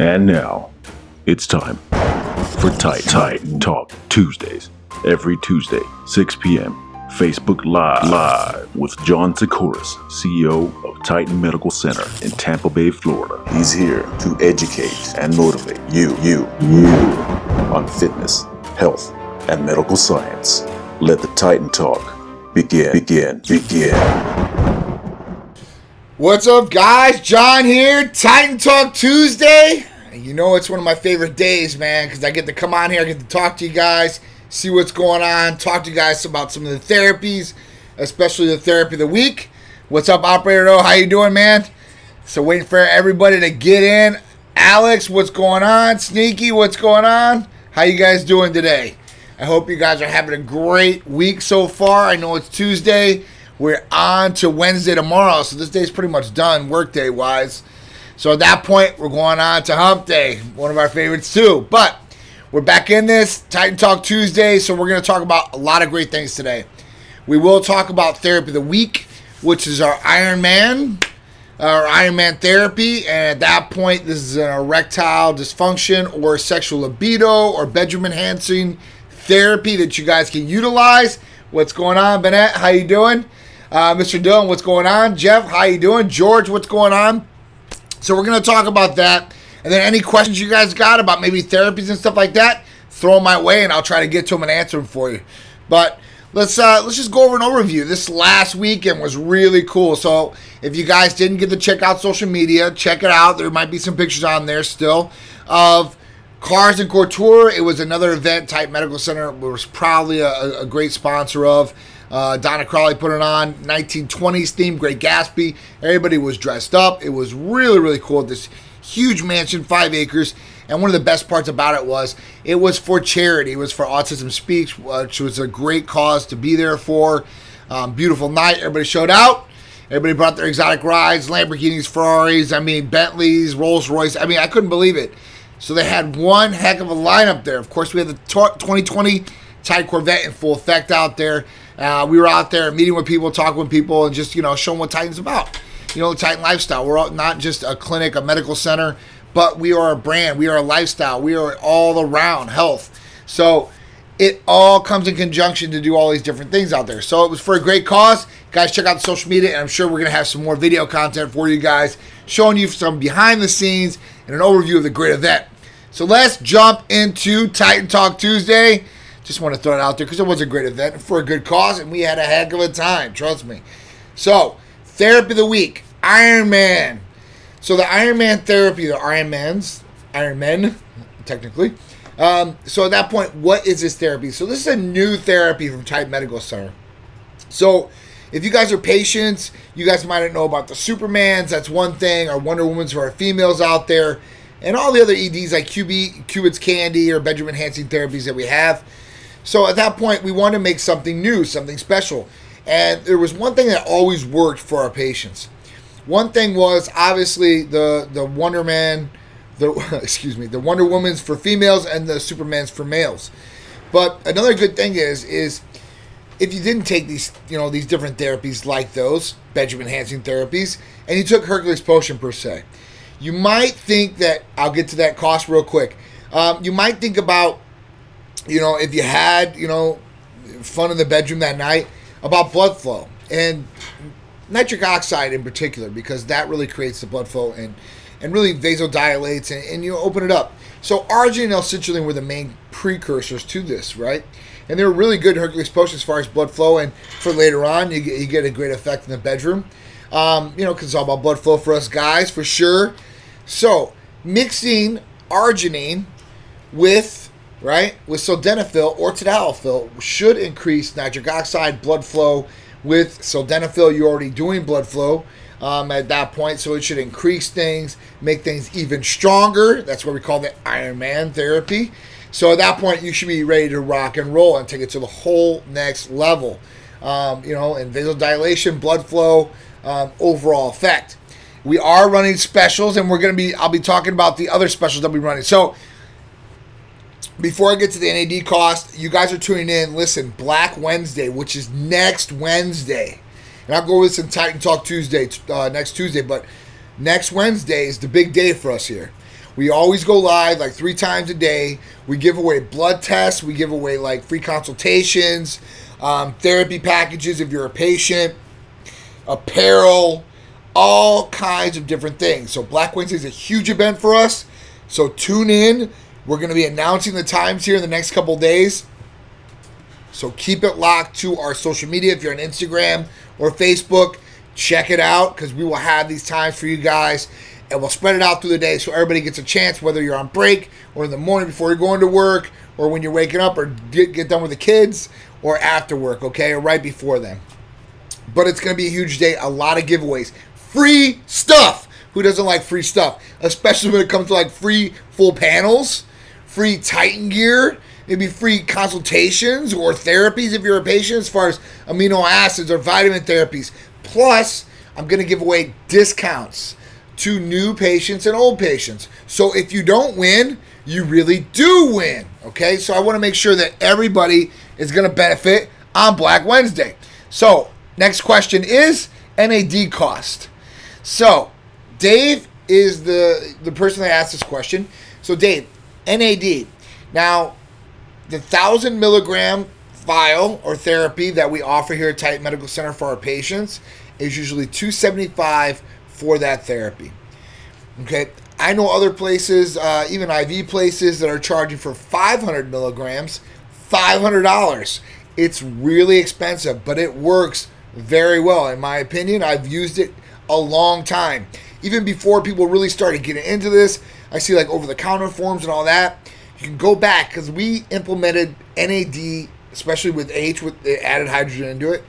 And now, it's time for Titan, Titan Talk Tuesdays. Every Tuesday, 6 p.m. Facebook Live, Live with John Sikoris, CEO of Titan Medical Center in Tampa Bay, Florida. He's here to educate and motivate you, you, you on fitness, health, and medical science. Let the Titan Talk begin, begin, begin. What's up, guys? John here, Titan Talk Tuesday. You know, it's one of my favorite days, man, because I get to come on here, I get to talk to you guys, see what's going on, talk to you guys about some of the therapies, especially the therapy of the week. What's up, Operator O? How you doing, man? So waiting for everybody to get in. Alex, what's going on? Sneaky, what's going on? How you guys doing today? I hope you guys are having a great week so far. I know it's Tuesday. We're on to Wednesday tomorrow, so this day's pretty much done workday wise. So at that point, we're going on to Hump Day, one of our favorites too. But we're back in this Titan Talk Tuesday, so we're going to talk about a lot of great things today. We will talk about therapy of the week, which is our Iron Man, our Iron Man therapy, and at that point, this is an erectile dysfunction or sexual libido or bedroom enhancing therapy that you guys can utilize. What's going on, Bennett? How you doing? Uh, Mr. Dillon, what's going on? Jeff, how you doing? George, what's going on? So we're going to talk about that. And then any questions you guys got about maybe therapies and stuff like that, throw them my way and I'll try to get to them and answer them for you. But let's uh, let's just go over an overview. This last weekend was really cool. So if you guys didn't get to check out social media, check it out. There might be some pictures on there still of Cars and Couture. It was another event. Titan Medical Center was probably a, a great sponsor of. Uh, Donna Crowley put it on 1920s theme, Great Gatsby. Everybody was dressed up. It was really, really cool. This huge mansion, five acres. And one of the best parts about it was it was for charity. It was for Autism Speaks, which was a great cause to be there for. Um, beautiful night. Everybody showed out. Everybody brought their exotic rides, Lamborghinis, Ferraris, I mean, Bentleys, Rolls Royce. I mean, I couldn't believe it. So they had one heck of a lineup there. Of course, we had the 2020 Titan Corvette in full effect out there. Uh, we were out there meeting with people, talking with people, and just you know showing what Titan's about. You know, the Titan lifestyle. We're not just a clinic, a medical center, but we are a brand. We are a lifestyle. We are all around health. So it all comes in conjunction to do all these different things out there. So it was for a great cause. Guys, check out the social media, and I'm sure we're going to have some more video content for you guys, showing you some behind the scenes and an overview of the great event. So let's jump into Titan Talk Tuesday. Just want to throw it out there because it was a great event for a good cause, and we had a heck of a time. Trust me. So, therapy of the week, Iron Man. So the Iron Man therapy, the Iron Man's Iron Men, technically. Um, so at that point, what is this therapy? So this is a new therapy from Titan Medical Center. So if you guys are patients, you guys might not know about the Supermans. That's one thing, or Wonder Woman's for our females out there, and all the other EDs like QB, Cupid's Candy or bedroom enhancing therapies that we have. So at that point, we wanted to make something new, something special. And there was one thing that always worked for our patients. One thing was obviously the the Wonder Man, the excuse me, the Wonder Woman's for females and the Superman's for males. But another good thing is is if you didn't take these you know these different therapies like those bedroom enhancing therapies and you took Hercules potion per se, you might think that I'll get to that cost real quick. Um, you might think about you know, if you had, you know, fun in the bedroom that night, about blood flow and nitric oxide in particular, because that really creates the blood flow and, and really vasodilates and, and you open it up. So arginine and L-citrulline were the main precursors to this, right? And they were really good Hercules potions as far as blood flow, and for later on, you get, you get a great effect in the bedroom. Um, you know, because it's all about blood flow for us guys, for sure. So, mixing arginine with right, with sildenafil or tadalafil should increase nitric oxide blood flow. With sildenafil, you're already doing blood flow um, at that point, so it should increase things, make things even stronger. That's what we call the Iron Man therapy. So at that point, you should be ready to rock and roll and take it to the whole next level. Um, you know, and vasodilation, blood flow, um, overall effect. We are running specials, and we're going to be. I'll be talking about the other specials that we're running. So before I get to the NAD cost, you guys are tuning in. Listen, Black Wednesday, which is next Wednesday, and I'll go with some Titan Talk Tuesday, uh, next Tuesday, but next Wednesday is the big day for us here. We always go live like three times a day. We give away blood tests. We give away like free consultations, um, therapy packages if you're a patient, apparel, all kinds of different things. So Black Wednesday is a huge event for us. So tune in. We're going to be announcing the times here in the next couple days. So keep it locked to our social media. If you're on Instagram or Facebook, check it out because we will have these times for you guys and we'll spread it out through the day so everybody gets a chance, whether you're on break or in the morning before you're going to work or when you're waking up or get, get done with the kids or after work, okay, or right before them. But it's going to be a huge day, a lot of giveaways, free stuff. Who doesn't like free stuff? Especially when it comes to like free full panels, free Titan gear, maybe free consultations or therapies if you're a patient as far as amino acids or vitamin therapies. Plus, I'm going to give away discounts to new patients and old patients. So if you don't win, you really do win. Okay, so I want to make sure that everybody is going to benefit on Black Wednesday. So, next question is NAD cost. So, Dave is the the person that asked this question. So, Dave, NAD. Now, the thousand milligram vial or therapy that we offer here at Titan Medical Center for our patients is usually 275 for that therapy. Okay, I know other places, uh, even IV places, that are charging for 500 milligrams, $500. It's really expensive, but it works very well, in my opinion. I've used it a long time. Even before people really started getting into this, I see like over the counter forms and all that. You can go back because we implemented NAD, especially with H, with the added hydrogen into it,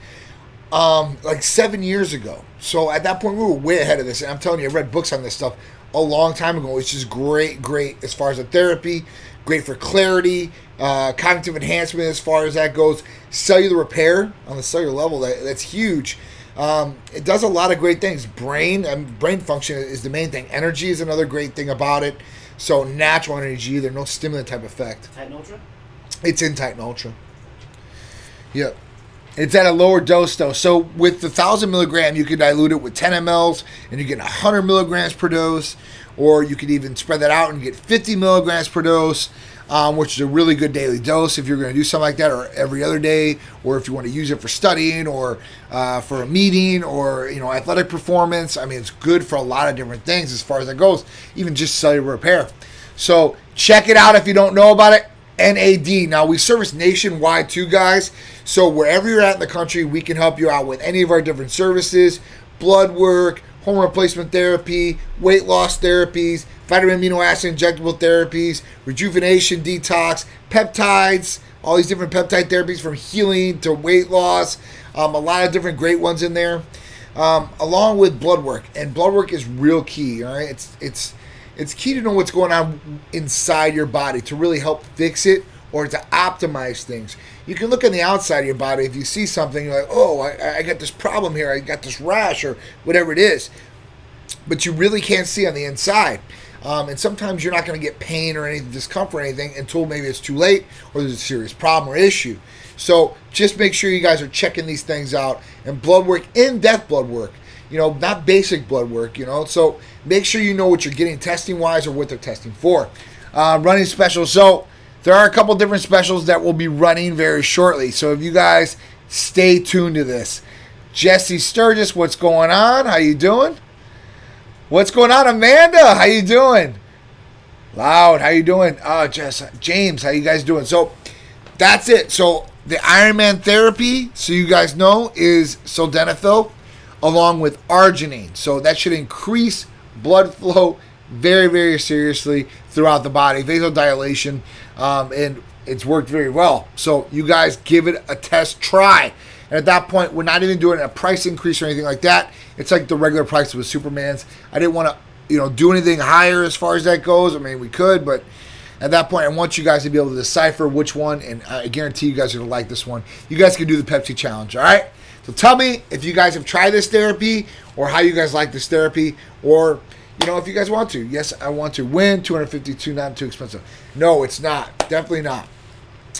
um, like seven years ago. So at that point, we were way ahead of this. And I'm telling you, I read books on this stuff a long time ago, It's just great, great as far as the therapy, great for clarity, uh, cognitive enhancement as far as that goes, cellular repair on the cellular level. That, that's huge. Um, it does a lot of great things. Brain, um, brain function is the main thing. Energy is another great thing about it. So natural energy, there's no stimulant type effect. Titan Ultra? It's in Titan Ultra. Yep. It's at a lower dose though. So with the thousand milligram, you can dilute it with 10 mLs, and you get 100 milligrams per dose, or you could even spread that out and get 50 milligrams per dose, um, which is a really good daily dose if you're going to do something like that, or every other day, or if you want to use it for studying, or uh, for a meeting, or you know athletic performance. I mean, it's good for a lot of different things as far as that goes, even just cellular repair. So check it out if you don't know about it. NAD. Now we service nationwide too, guys. So wherever you're at in the country, we can help you out with any of our different services, blood work, hormone replacement therapy, weight loss therapies, vitamin amino acid injectable therapies, rejuvenation detox, peptides, all these different peptide therapies from healing to weight loss. Um, a lot of different great ones in there, um, along with blood work. And blood work is real key. All right, it's it's it's key to know what's going on inside your body to really help fix it or to optimize things. You can look on the outside of your body. If you see something, you're like, oh, I, I got this problem here. I got this rash or whatever it is. But you really can't see on the inside. Um, and sometimes you're not going to get pain or any discomfort or anything until maybe it's too late or there's a serious problem or issue. So just make sure you guys are checking these things out. And blood work, in depth blood work, you know, not basic blood work, you know. So make sure you know what you're getting testing wise or what they're testing for. Uh, running special. So there are a couple different specials that will be running very shortly. So if you guys stay tuned to this. Jesse Sturgis, what's going on? How you doing? What's going on, Amanda? How you doing? Loud, how you doing? Oh, Jess, James, how you guys doing? So that's it. So the Iron Man therapy, so you guys know, is sildenafil along with arginine. So that should increase blood flow very, very seriously throughout the body, vasodilation, um, and it's worked very well. So you guys give it a test try. And at that point, we're not even doing a price increase or anything like that. It's like the regular price with Superman's. I didn't want to, you know, do anything higher as far as that goes. I mean, we could, but at that point, I want you guys to be able to decipher which one, and I guarantee you guys are gonna like this one. You guys can do the Pepsi challenge, all right? So tell me if you guys have tried this therapy or how you guys like this therapy, or you know if you guys want to. Yes, I want to win 252, not too expensive. No, it's not. Definitely not.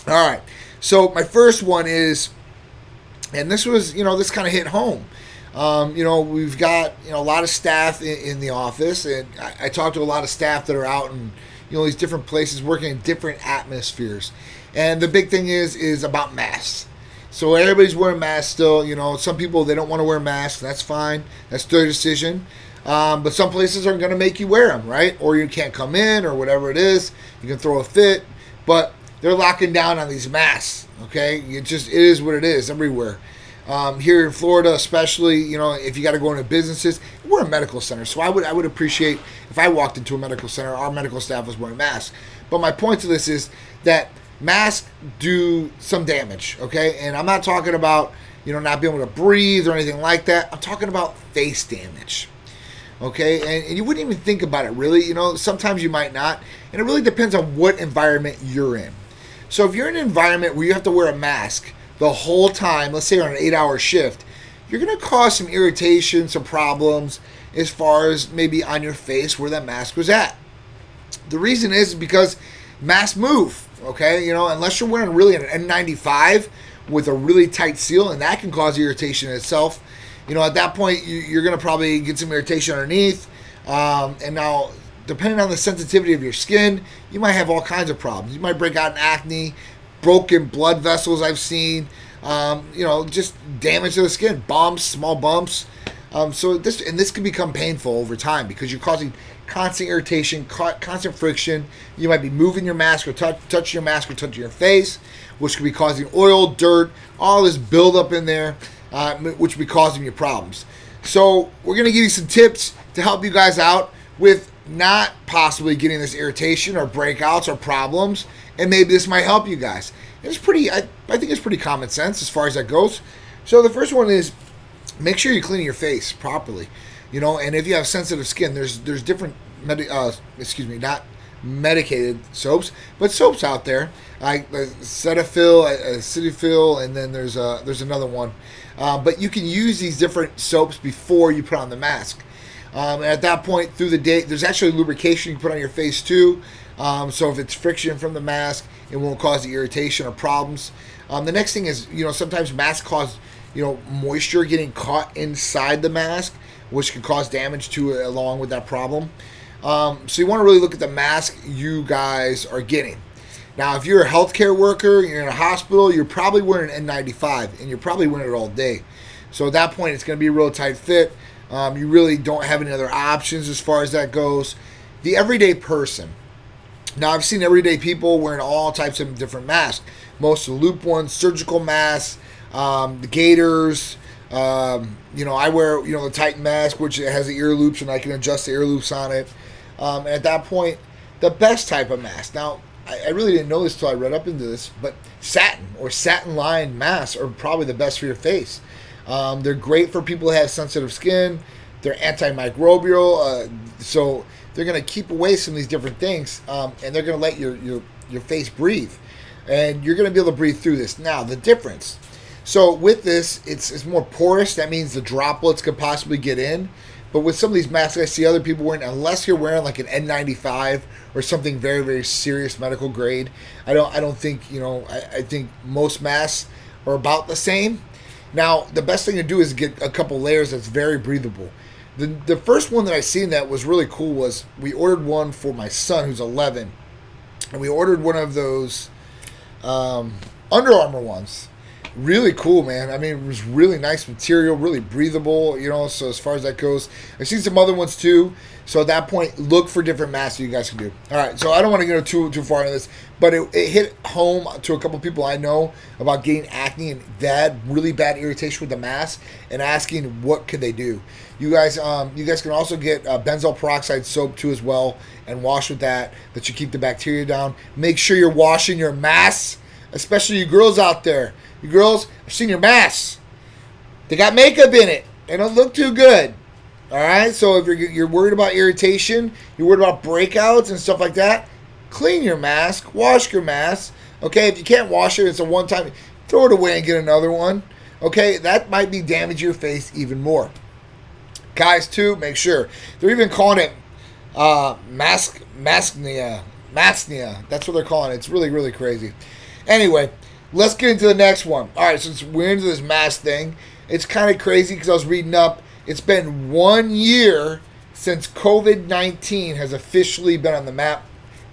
All right. So my first one is, and this was, you know, this kind of hit home. Um, you know, we've got you know a lot of staff in, in the office, and I, I talk to a lot of staff that are out in you know these different places working in different atmospheres. And the big thing is is about masks. So everybody's wearing masks still. You know, some people they don't want to wear masks. That's fine. That's their decision. Um, but some places aren't going to make you wear them, right? Or you can't come in, or whatever it is. You can throw a fit, but they're locking down on these masks. Okay, it just it is what it is everywhere. Um, here in Florida, especially, you know, if you got to go into businesses, we're a medical center, so I would I would appreciate if I walked into a medical center, our medical staff was wearing masks. But my point to this is that masks do some damage, okay? And I'm not talking about you know not being able to breathe or anything like that. I'm talking about face damage okay? And, and, you wouldn't even think about it really. You know sometimes you might not. And it really depends on what environment you're in. So if you're in an environment where you have to wear a mask the whole time let's say on an eight hour shift you're going to cause some irritation some problems as far as maybe on your face where that mask was at. The reason is because masks move okay? You know unless you're wearing really an n95 with a really tight seal and that can cause irritation itself you know, at that point, you, are going to probably get some irritation underneath. Um, and now, depending on the sensitivity of your skin, you might have all kinds of problems. You might break out in acne, broken blood vessels, I've seen, um, you know, just damage to the skin, bumps, small bumps. Um, so this and this can become painful over time because you're causing constant irritation, constant friction. You might be moving your mask or touch, touching your mask or touching your face, which could be causing oil, dirt, all this buildup in there uh, which will be causing you problems. So we're going to give you some tips to help you guys out with not possibly getting this irritation or breakouts or problems, and maybe this might help you guys. It's pretty, I, I think it's pretty common sense as far as that goes. So the first one is make sure you're cleaning your face properly, you know, and if you have sensitive skin, there's there's different, uh, excuse me, not medicated soaps, but soaps out there like Cetaphil, a Cetaphil, and then there's a there's another one uh, but you can use these different soaps before you put on the mask. Um, and at that point, through the day, there's actually lubrication you put on your face too. Um, so if it's friction from the mask, it won't cause the irritation or problems. Um, the next thing is, you know, sometimes masks cause, you know, moisture getting caught inside the mask, which can cause damage to it along with that problem. Um, so you want to really look at the mask you guys are getting. Now, if you're a healthcare worker, you're in a hospital, you're probably wearing an N95 and you're probably wearing it all day. So at that point, it's going to be a real tight fit. Um, you really don't have any other options as far as that goes. The everyday person. Now, I've seen everyday people wearing all types of different masks. Most of the loop ones, surgical masks, um, the gaiters. Um, you know, I wear you know the Titan mask, which has the ear loops, and I can adjust the ear loops on it. Um, and at that point, the best type of mask. Now, I, I really didn't know this till I read up into this, but satin or satin lined masks are probably the best for your face. Um, they're great for people who have sensitive skin. They're antimicrobial, uh, so they're going to keep away some of these different things, um, and they're going to let your, your your face breathe, and you're going to be able to breathe through this. Now, the difference. So with this, it's it's more porous. That means the droplets could possibly get in. But with some of these masks, I see other people wearing, unless you're wearing like an N95 or something very, very serious medical grade, I don't, I don't think, you know, I, I think most masks are about the same. Now, the best thing to do is get a couple layers that's very breathable. The, the first one that I seen that was really cool was we ordered one for my son who's 11, and we ordered one of those um, Under Armour ones really cool, man. I mean, it was really nice material, really breathable, you know. So as far as that goes, I've seen some other ones too. So at that point, look for different masks you guys can do. All right, so I don't want to go too too far into this, but it, it hit home to a couple people I know about getting acne and that really bad irritation with the mask, and asking what could they do. You guys, um, you guys can also get uh, benzoyl peroxide soap too as well, and wash with that. That you keep the bacteria down. Make sure you're washing your masks, especially you girls out there. You girls, I've seen your masks. They got makeup in it. They don't look too good. All right. So if you're you're worried about irritation, you're worried about breakouts and stuff like that, clean your mask, wash your mask. Okay. If you can't wash it, it's a one time. Throw it away and get another one. Okay. That might be damage your face even more. Guys, too, make sure they're even calling it uh, mask masknia masknia. That's what they're calling it. It's really really crazy. Anyway, let's get into the next one. All right, since we're into this mask thing, it's kind of crazy because I was reading up. It's been one year since COVID 19 has officially been on the map,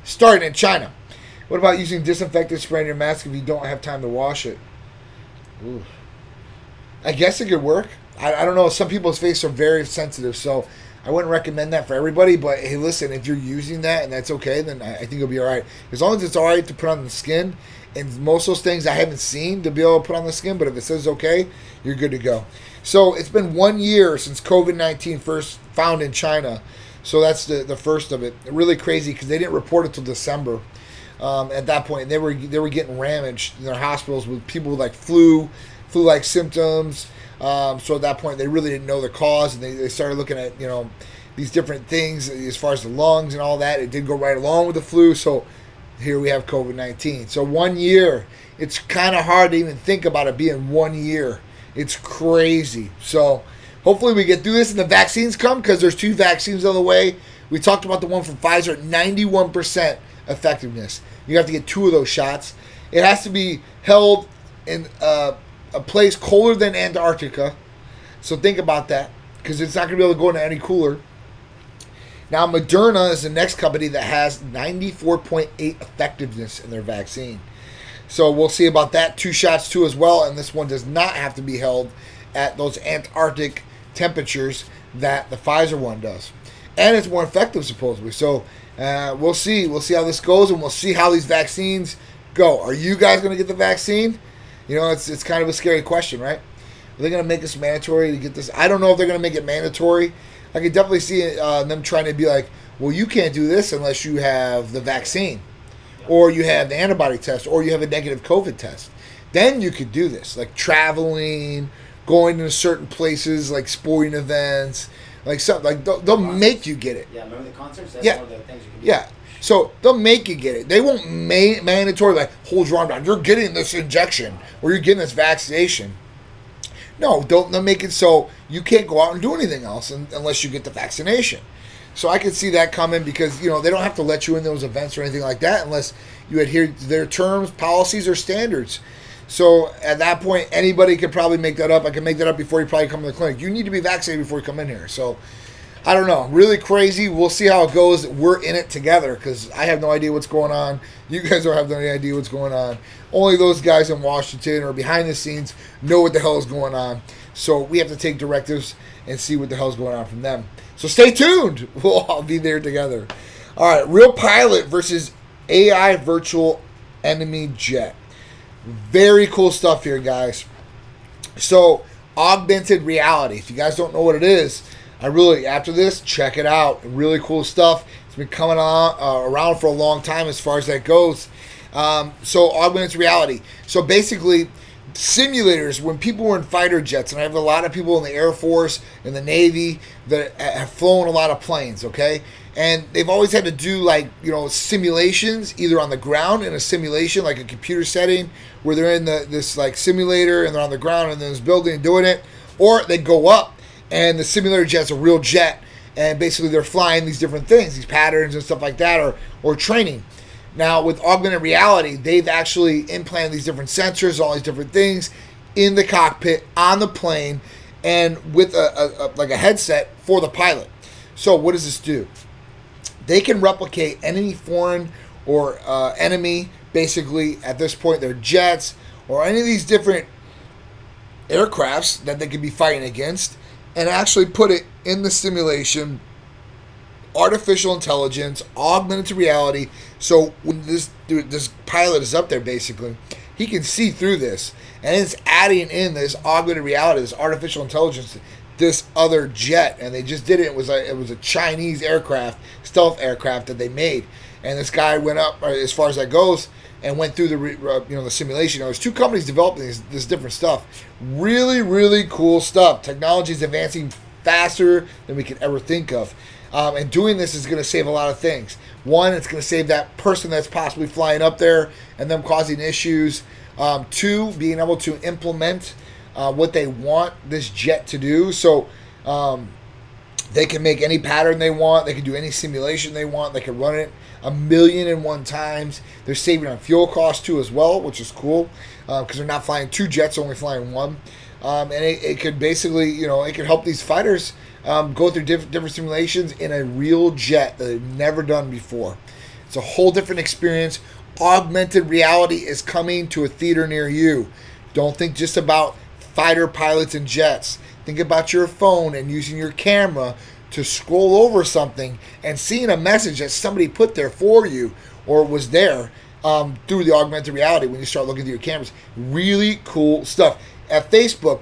starting in China. What about using disinfectant spray on your mask if you don't have time to wash it? Ooh. I guess it could work. I, I don't know. Some people's faces are very sensitive, so I wouldn't recommend that for everybody. But hey, listen, if you're using that and that's okay, then I, I think it'll be all right. As long as it's all right to put on the skin, and most of those things I haven't seen to be able to put on the skin, but if it says okay, you're good to go. So it's been one year since COVID 19 first found in China. So that's the, the first of it. Really crazy because they didn't report it till December. Um, at that point, they were they were getting ramaged in their hospitals with people with like flu, flu-like symptoms. Um, so at that point, they really didn't know the cause, and they, they started looking at you know these different things as far as the lungs and all that. It did go right along with the flu. So here we have COVID 19. So one year, it's kind of hard to even think about it being one year. It's crazy. So hopefully we get through this and the vaccines come because there's two vaccines on the way. We talked about the one from Pfizer, 91% effectiveness. You have to get two of those shots. It has to be held in uh, a place colder than Antarctica. So think about that because it's not going to be able to go into any cooler. Now, Moderna is the next company that has 94.8 effectiveness in their vaccine. So we'll see about that. Two shots too as well, and this one does not have to be held at those Antarctic temperatures that the Pfizer one does, and it's more effective supposedly. So uh, we'll see. We'll see how this goes, and we'll see how these vaccines go. Are you guys going to get the vaccine? You know, it's it's kind of a scary question, right? Are they going to make this mandatory to get this? I don't know if they're going to make it mandatory. I could definitely see uh, them trying to be like, well, you can't do this unless you have the vaccine, or you have the antibody test, or you have a negative COVID test. Then you could do this, like traveling, going to certain places, like sporting events, like something. Like they'll, they'll make you get it. Yeah, remember the concerts? That's Yeah. one of the things you can do. Yeah. So they'll make you get it. They won't ma- mandatory like hold your arm down. You're getting this injection or you're getting this vaccination. No, don't make it so you can't go out and do anything else un- unless you get the vaccination. So I could see that coming because you know they don't have to let you in those events or anything like that unless you adhere to their terms, policies, or standards. So at that point, anybody could probably make that up. I can make that up before you probably come to the clinic. You need to be vaccinated before you come in here. So I don't know. Really crazy. We'll see how it goes. We're in it together because I have no idea what's going on. You guys don't have any idea what's going on. Only those guys in Washington or behind the scenes know what the hell is going on. So we have to take directives and see what the hell's going on from them. So stay tuned. We'll all be there together. All right. Real pilot versus AI virtual enemy jet. Very cool stuff here, guys. So, augmented reality. If you guys don't know what it is, I really after this check it out. Really cool stuff. It's been coming on uh, around for a long time as far as that goes. Um, so, augmented reality. So basically, simulators when people were in fighter jets, and I have a lot of people in the Air Force and the Navy that have flown a lot of planes. Okay, and they've always had to do like you know simulations either on the ground in a simulation like a computer setting where they're in the this like simulator and they're on the ground and then this building and doing it or they go up and the simulator jet's a real jet and basically they're flying these different things these patterns and stuff like that or or training. Now with augmented reality they've actually implanted these different sensors all these different things in the cockpit on the plane and with a, a, a like a headset for the pilot. So what does this do? They can replicate any foreign or uh, enemy basically at this point their jets or any of these different aircrafts that they could be fighting against and actually put it in the simulation. Artificial intelligence augmented reality. So when this this pilot is up there basically he can see through this. And it's adding in this augmented reality this artificial intelligence this other jet. And they just did it. It was a it was a chinese aircraft stealth aircraft that they made. And this guy went up uh, as far as that goes and went through the uh, you know the simulation. There's two companies developing this, this different stuff. Really, really cool stuff. Technology is advancing faster than we could ever think of, um, and doing this is going to save a lot of things. One, it's going to save that person that's possibly flying up there and them causing issues. Um, two, being able to implement uh, what they want this jet to do. So. Um, they can make any pattern they want. They can do any simulation they want. They can run it a million and one times. They're saving on fuel costs too as well, which is cool because they're not flying two jets, only flying one. um, and it, it, could basically, you know, it could help these fighters um, go through diff- different simulations in a real jet that they've never done before. It's a whole different experience. Augmented reality is coming to a theater near you. Don't think just about fighter pilots and jets. Think about your phone and using your camera to scroll over something and seeing a message that somebody put there for you or was there um, through the augmented reality when you start looking through your cameras. Really cool stuff. At Facebook,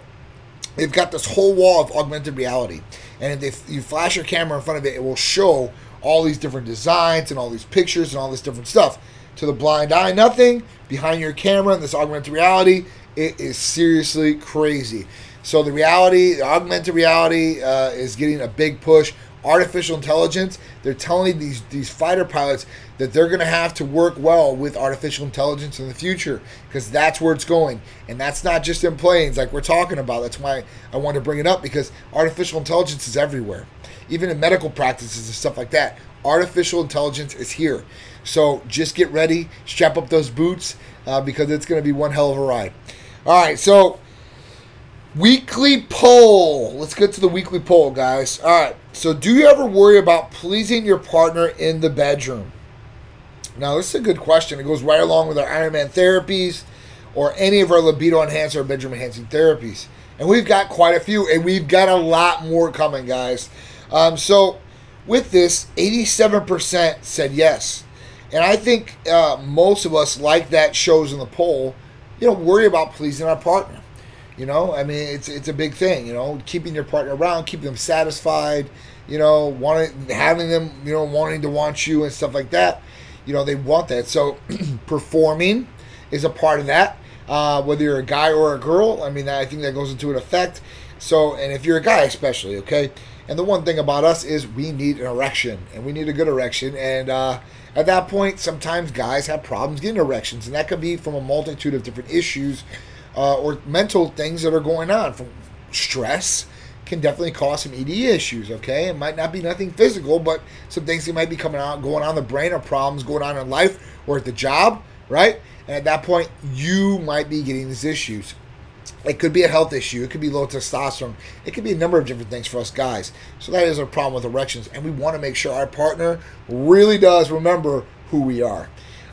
they've got this whole wall of augmented reality. And if you flash your camera in front of it, it will show all these different designs and all these pictures and all this different stuff. To the blind eye, nothing. Behind your camera and this augmented reality, it is seriously crazy. So the reality, the augmented reality, uh, is getting a big push. Artificial intelligence, they're telling these these fighter pilots that they're going to have to work well with artificial intelligence in the future because that's where it's going. And that's not just in planes like we're talking about. That's why I want to bring it up because artificial intelligence is everywhere. Even in medical practices and stuff like that, artificial intelligence is here. So just get ready, strap up those boots uh, because it's going to be one hell of a ride. All right, so weekly poll. Let's get to the weekly poll, guys. All right, so do you ever worry about pleasing your partner in the bedroom? Now, this is a good question. It goes right along with our Iron Man therapies or any of our libido enhancer or bedroom enhancing therapies. And we've got quite a few, and we've got a lot more coming, guys. Um, so, with this, 87% said yes. And I think uh, most of us, like that shows in the poll, you know, worry about pleasing our partner. You know, I mean, it's it's a big thing. You know, keeping your partner around, keeping them satisfied. You know, wanting having them, you know, wanting to want you and stuff like that. You know, they want that. So, performing is a part of that. Uh, whether you're a guy or a girl, I mean, I think that goes into an effect. So, and if you're a guy, especially, okay. And the one thing about us is we need an erection, and we need a good erection. And uh, at that point, sometimes guys have problems getting erections, and that could be from a multitude of different issues uh, or mental things that are going on. From stress can definitely cause some ED issues. Okay, it might not be nothing physical, but some things that might be coming out, going on the brain, or problems going on in life or at the job, right? And at that point, you might be getting these issues. It could be a health issue. It could be low testosterone. It could be a number of different things for us guys. So that is a problem with erections, and we want to make sure our partner really does remember who we are.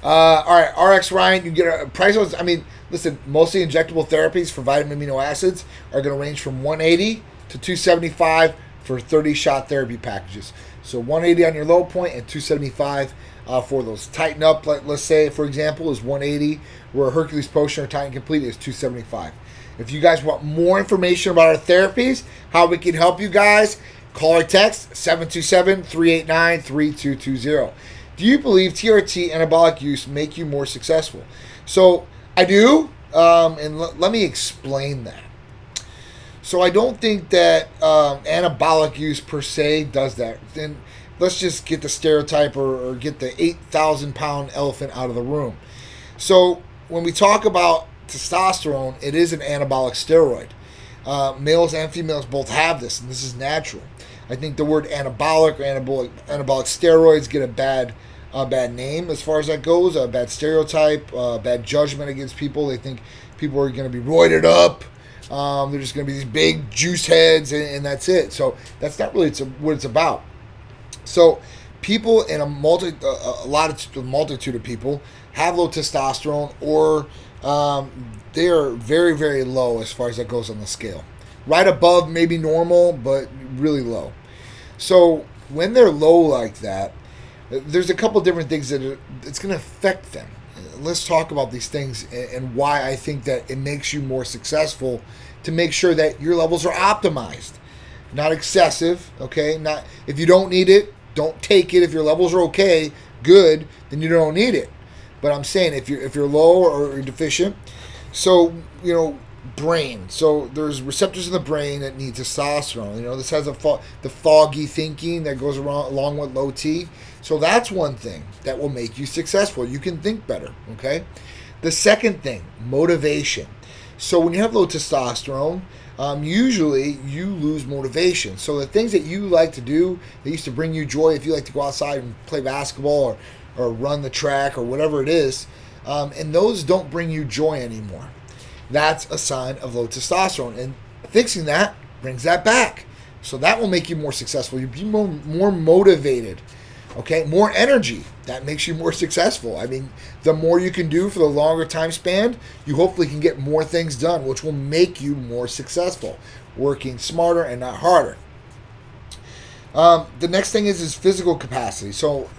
Uh, all right, RX Ryan, you get a price. I mean, listen, mostly injectable therapies for vitamin amino acids are going to range from 180 to 275 for 30 shot therapy packages. So 180 on your low point and 275 uh, for those. Tighten up, let, let's say, for example, is 180, where Hercules Potion or Titan Complete is 275. If you guys want more information about our therapies, how we can help you guys, call or text 727 389 3220. Do you believe TRT anabolic use make you more successful? So I do, um, and l- let me explain that. So I don't think that um, anabolic use per se does that. Then let's just get the stereotype or, or get the 8,000 pound elephant out of the room. So when we talk about testosterone, it is an anabolic steroid. Uh, males and females both have this, and this is natural. I think the word anabolic or anabolic, anabolic steroids get a bad a bad name as far as that goes, a bad stereotype, a bad judgment against people. They think people are going to be roided up. Um, they're just going to be these big juice heads, and, and that's it. So that's not really what it's about. So people in a multi, a, lot of a multitude of people have low testosterone or um, they are very, very low as far as that goes on the scale. Right above maybe normal, but really low. So when they're low like that, there's a couple different things that are, it's going to affect them. Let's talk about these things and why I think that it makes you more successful to make sure that your levels are optimized, not excessive. Okay, not if you don't need it, don't take it. If your levels are okay, good, then you don't need it. But I'm saying if you're if you're low or deficient, so you know brain. So there's receptors in the brain that need testosterone. You know this has a fo- the foggy thinking that goes around along with low T. So that's one thing that will make you successful. You can think better. Okay. The second thing, motivation. So when you have low testosterone, um, usually you lose motivation. So the things that you like to do that used to bring you joy, if you like to go outside and play basketball or or run the track or whatever it is, um, and those don't bring you joy anymore. That's a sign of low testosterone. And fixing that brings that back. So that will make you more successful. You'll be more, more motivated. Okay, more energy. That makes you more successful. I mean, the more you can do for the longer time span, you hopefully can get more things done, which will make you more successful, working smarter and not harder. Um, the next thing is is physical capacity. So,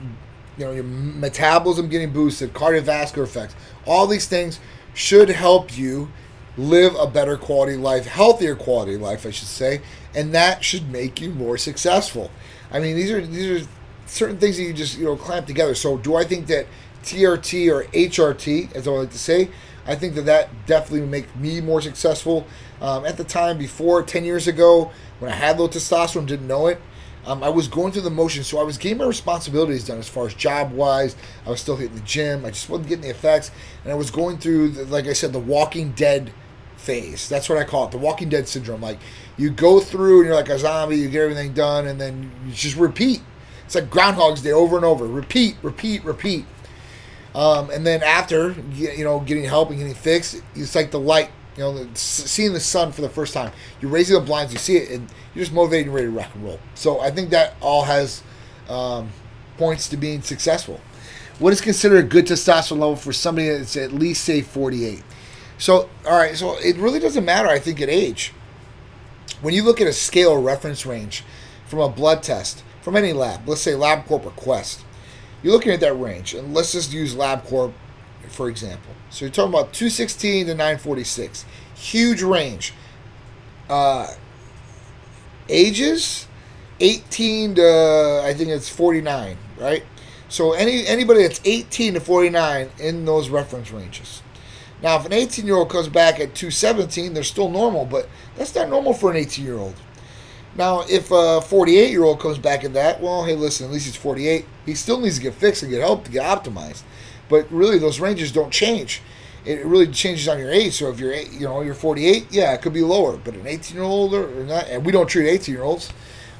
you know, your metabolism getting boosted, cardiovascular effects, all these things should help you live a better quality life, healthier quality life, I should say, and that should make you more successful. I mean, these are these are certain things that you just you know clamp together. So, do I think that TRT or HRT, as I like to say, I think that that definitely would make me more successful. Um, at the time before, ten years ago, when I had low testosterone, didn't know it. Um, I was going through the motions, so I was getting my responsibilities done as far as job wise. I was still hitting the gym. I just wasn't getting the effects, and I was going through, the, like I said, the Walking Dead phase. That's what I call it, the Walking Dead syndrome. Like you go through and you're like a zombie, you get everything done, and then you just repeat. It's like Groundhog's Day over and over. Repeat, repeat, repeat. Um, and then after, you know, getting help and getting fixed, it's like the light you know, seeing the sun for the first time. You're raising the blinds, you see it, and you're just motivated and ready to rock and roll. So I think that all has um, points to being successful. What is considered a good testosterone level for somebody that's at least say 48? So all right, so it really doesn't matter. I think at age, when you look at a scale reference range from a blood test from any lab, let's say LabCorp or Quest, you're looking at that range, and let's just use LabCorp for example. So you're talking about 216 to 946. Huge range. Uh, ages 18 to I think it's 49, right? So any anybody that's 18 to 49 in those reference ranges. Now, if an 18 year old comes back at 217, they're still normal, but that's not normal for an 18 year old. Now, if a 48 year old comes back at that, well, hey, listen, at least he's 48. He still needs to get fixed and get help to get optimized. But really, those ranges don't change. It really changes on your age. So if you're, you know, you're 48, yeah, it could be lower. But an 18 year old or not, and we don't treat 18 year olds.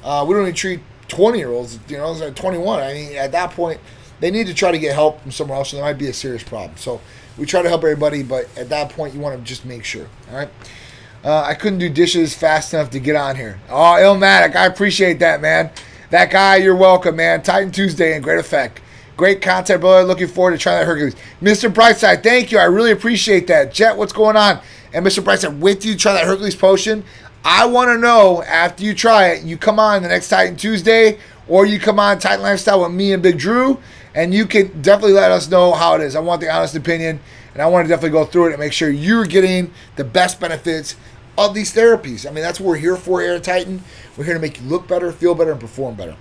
Uh, we don't even treat 20 year olds. You know, at 21. I mean, at that point, they need to try to get help from somewhere else, and there might be a serious problem. So we try to help everybody, but at that point, you want to just make sure. All right. Uh, I couldn't do dishes fast enough to get on here. Oh, Illmatic, I appreciate that, man. That guy, you're welcome, man. Titan Tuesday in great effect. Great content, brother. Looking forward to trying that Hercules. Mr. Brightside, thank you. I really appreciate that. Jet, what's going on? And Mr. Brightside, till you try that Hercules potion. I want to know after you try it, you come on the next Titan Tuesday or you come on Titan Lifestyle with me and Big Drew, and you can definitely let us know how it is. I want the honest opinion, and I want to definitely go through it and make sure you're getting the best benefits of these therapies. I mean, that's what we're here for at Titan. We're here to make you look better, feel better, and perform better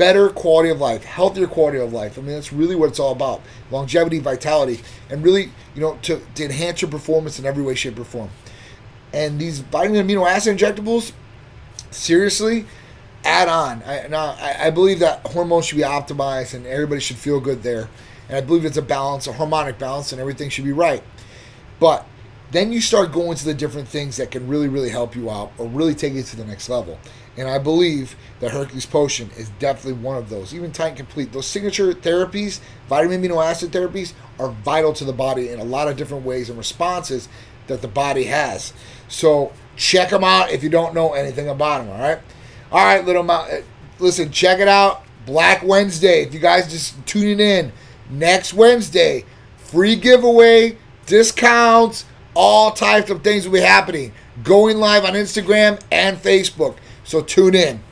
better quality of life, healthier quality of life. I mean, that's really what it's all about longevity, vitality, and really, you know, to, to enhance your performance in every way, shape, or form. And these vitamin amino acid injectables, seriously, add on. I, now, I, I believe that hormones should be optimized and everybody should feel good there. And I believe it's a balance, a harmonic balance, and everything should be right. But then you start going to the different things that can really, really help you out or really take you to the next level. And I believe that Hercules Potion is definitely one of those. Even Titan Complete, those signature therapies, vitamin amino acid therapies, are vital to the body in a lot of different ways and responses that the body has. So check them out if you don't know anything about them. All right, all right, little mount. Uh, listen, check it out. Black Wednesday. If you guys just tuning in next Wednesday, free giveaway, discounts, all types of things will be happening. Going live on Instagram and Facebook. So tune in.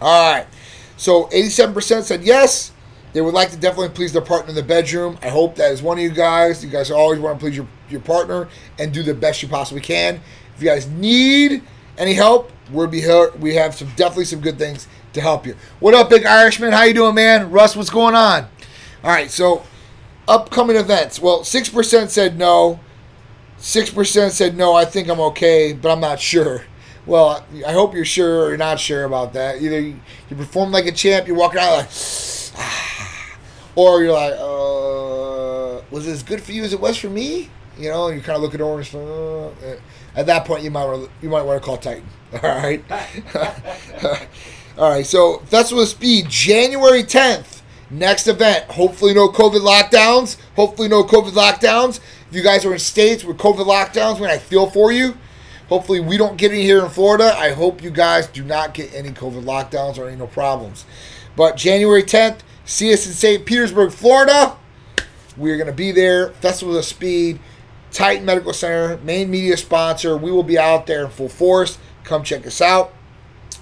All right. So 87% said yes. They would like to definitely please their partner in the bedroom. I hope that is one of you guys. You guys always want to please your, your partner and do the best you possibly can. If you guys need any help, we'll be here. We have some definitely some good things to help you. What up, big Irishman? How you doing, man? Russ, what's going on? All right, so upcoming events. Well, six percent said no. Six percent said no. I think I'm okay, but I'm not sure. Well, I hope you're sure or you're not sure about that. Either you, you perform like a champ, you're walking out like, ah, or you're like, uh, was it as good for you as it was for me? You know, you kind of look at orange. Uh, at that point, you might you might want to call Titan. All right. All right. So Festival of Speed, January 10th. Next event. Hopefully, no COVID lockdowns. Hopefully, no COVID lockdowns. If you guys are in states with COVID lockdowns, man, I feel for you. Hopefully, we don't get any here in Florida. I hope you guys do not get any COVID lockdowns or any no problems. But January 10th, see us in St. Petersburg, Florida. We're going to be there. Festival of Speed, Titan Medical Center, main media sponsor. We will be out there in full force. Come check us out.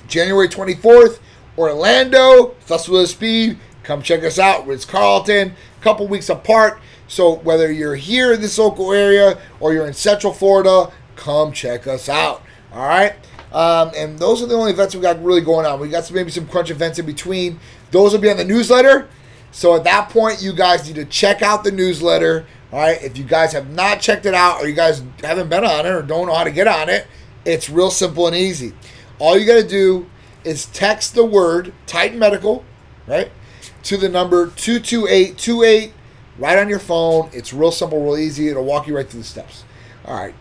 January 24th, Orlando, Festival of Speed. Come check us out. Ritz Carlton, a couple weeks apart. So whether you're here in this local area or you're in Central Florida, come check us out. All right. Um, and those are the only events we got really going on. We got some, maybe some crunch events in between. Those will be on the newsletter. So at that point, you guys need to check out the newsletter. All right. If you guys have not checked it out or you guys haven't been on it or don't know how to get on it, it's real simple and easy. All you got to do is text the word Titan Medical, right, to the number 22828 right on your phone. It's real simple, real easy. It'll walk you right through the steps. All right.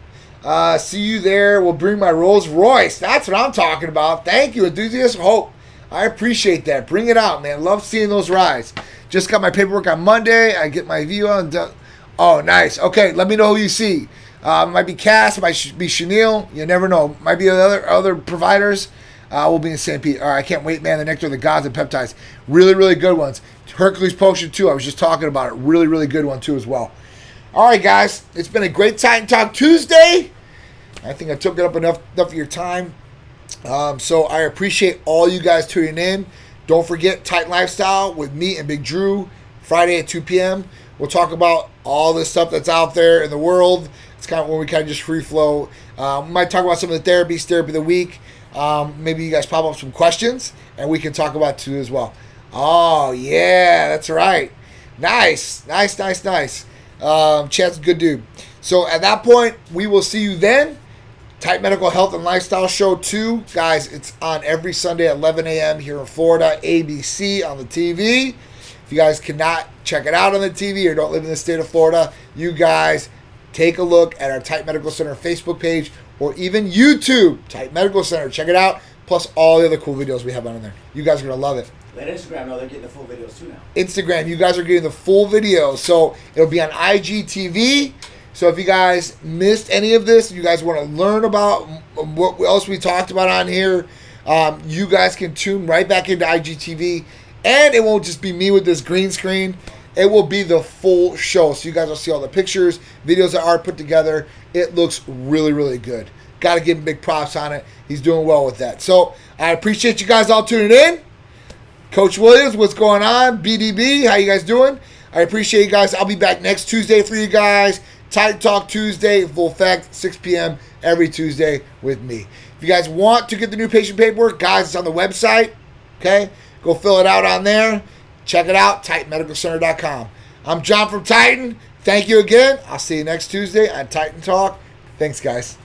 Uh, see you there. We'll bring my Rolls Royce. That's what I'm talking about. Thank you, Enthusiast Hope. I appreciate that. Bring it out, man. Love seeing those rides. Just got my paperwork on Monday. I get my view on. Oh, nice. Okay, let me know who you see. Uh, might be Cass, might be Chenille. You never know. Might be other other providers. Uh, we'll be in St. Pete. All right, I can't wait, man. The Nectar, the Gods, and Peptides. Really, really good ones. Hercules Potion, too. I was just talking about it. Really, really good one, too, as well. All right, guys. It's been a great Titan Talk Tuesday. I think I took it up enough, enough of your time. Um, so I appreciate all you guys tuning in. Don't forget Titan Lifestyle with me and Big Drew Friday at 2 p.m. We'll talk about all this stuff that's out there in the world. It's kind of when we kind of just free flow. Um, we might talk about some of the therapies, therapy of the week. Um, maybe you guys pop up some questions and we can talk about too as well. Oh yeah, that's right. Nice, nice, nice, nice. Um, Chad's a good dude. So at that point, we will see you then. Titan Medical Health and Lifestyle Show 2. Guys, it's on every Sunday at 11 a.m. here in Florida, ABC on the TV. If you guys cannot check it out on the TV or don't live in the state of Florida, you guys take a look at our Titan Medical Center Facebook page or even YouTube, Titan Medical Center. Check it out, plus all the other cool videos we have on there. You guys are going to love it. Let Instagram know they're getting the full videos too now. Instagram, you guys are getting the full video. So it'll be on IGTV. So if you guys missed any of this, you guys want to learn about what else we talked about on here, um, you guys can tune right back into IGTV. And it won't just be me with this green screen. It will be the full show. So you guys will see all the pictures, videos that are put together. It looks really, really good. Got to give him big props on it. He's doing well with that. So I appreciate you guys all tuning in. Coach Williams, what's going on? BDB, how you guys doing? I appreciate you guys. I'll be back next Tuesday for you guys. Titan Talk Tuesday, full fact, 6 p.m. every Tuesday with me. If you guys want to get the new patient paperwork, guys, it's on the website. Okay? Go fill it out on there. Check it out, TitanMedicalCenter.com. I'm John from Titan. Thank you again. I'll see you next Tuesday on Titan Talk. Thanks, guys.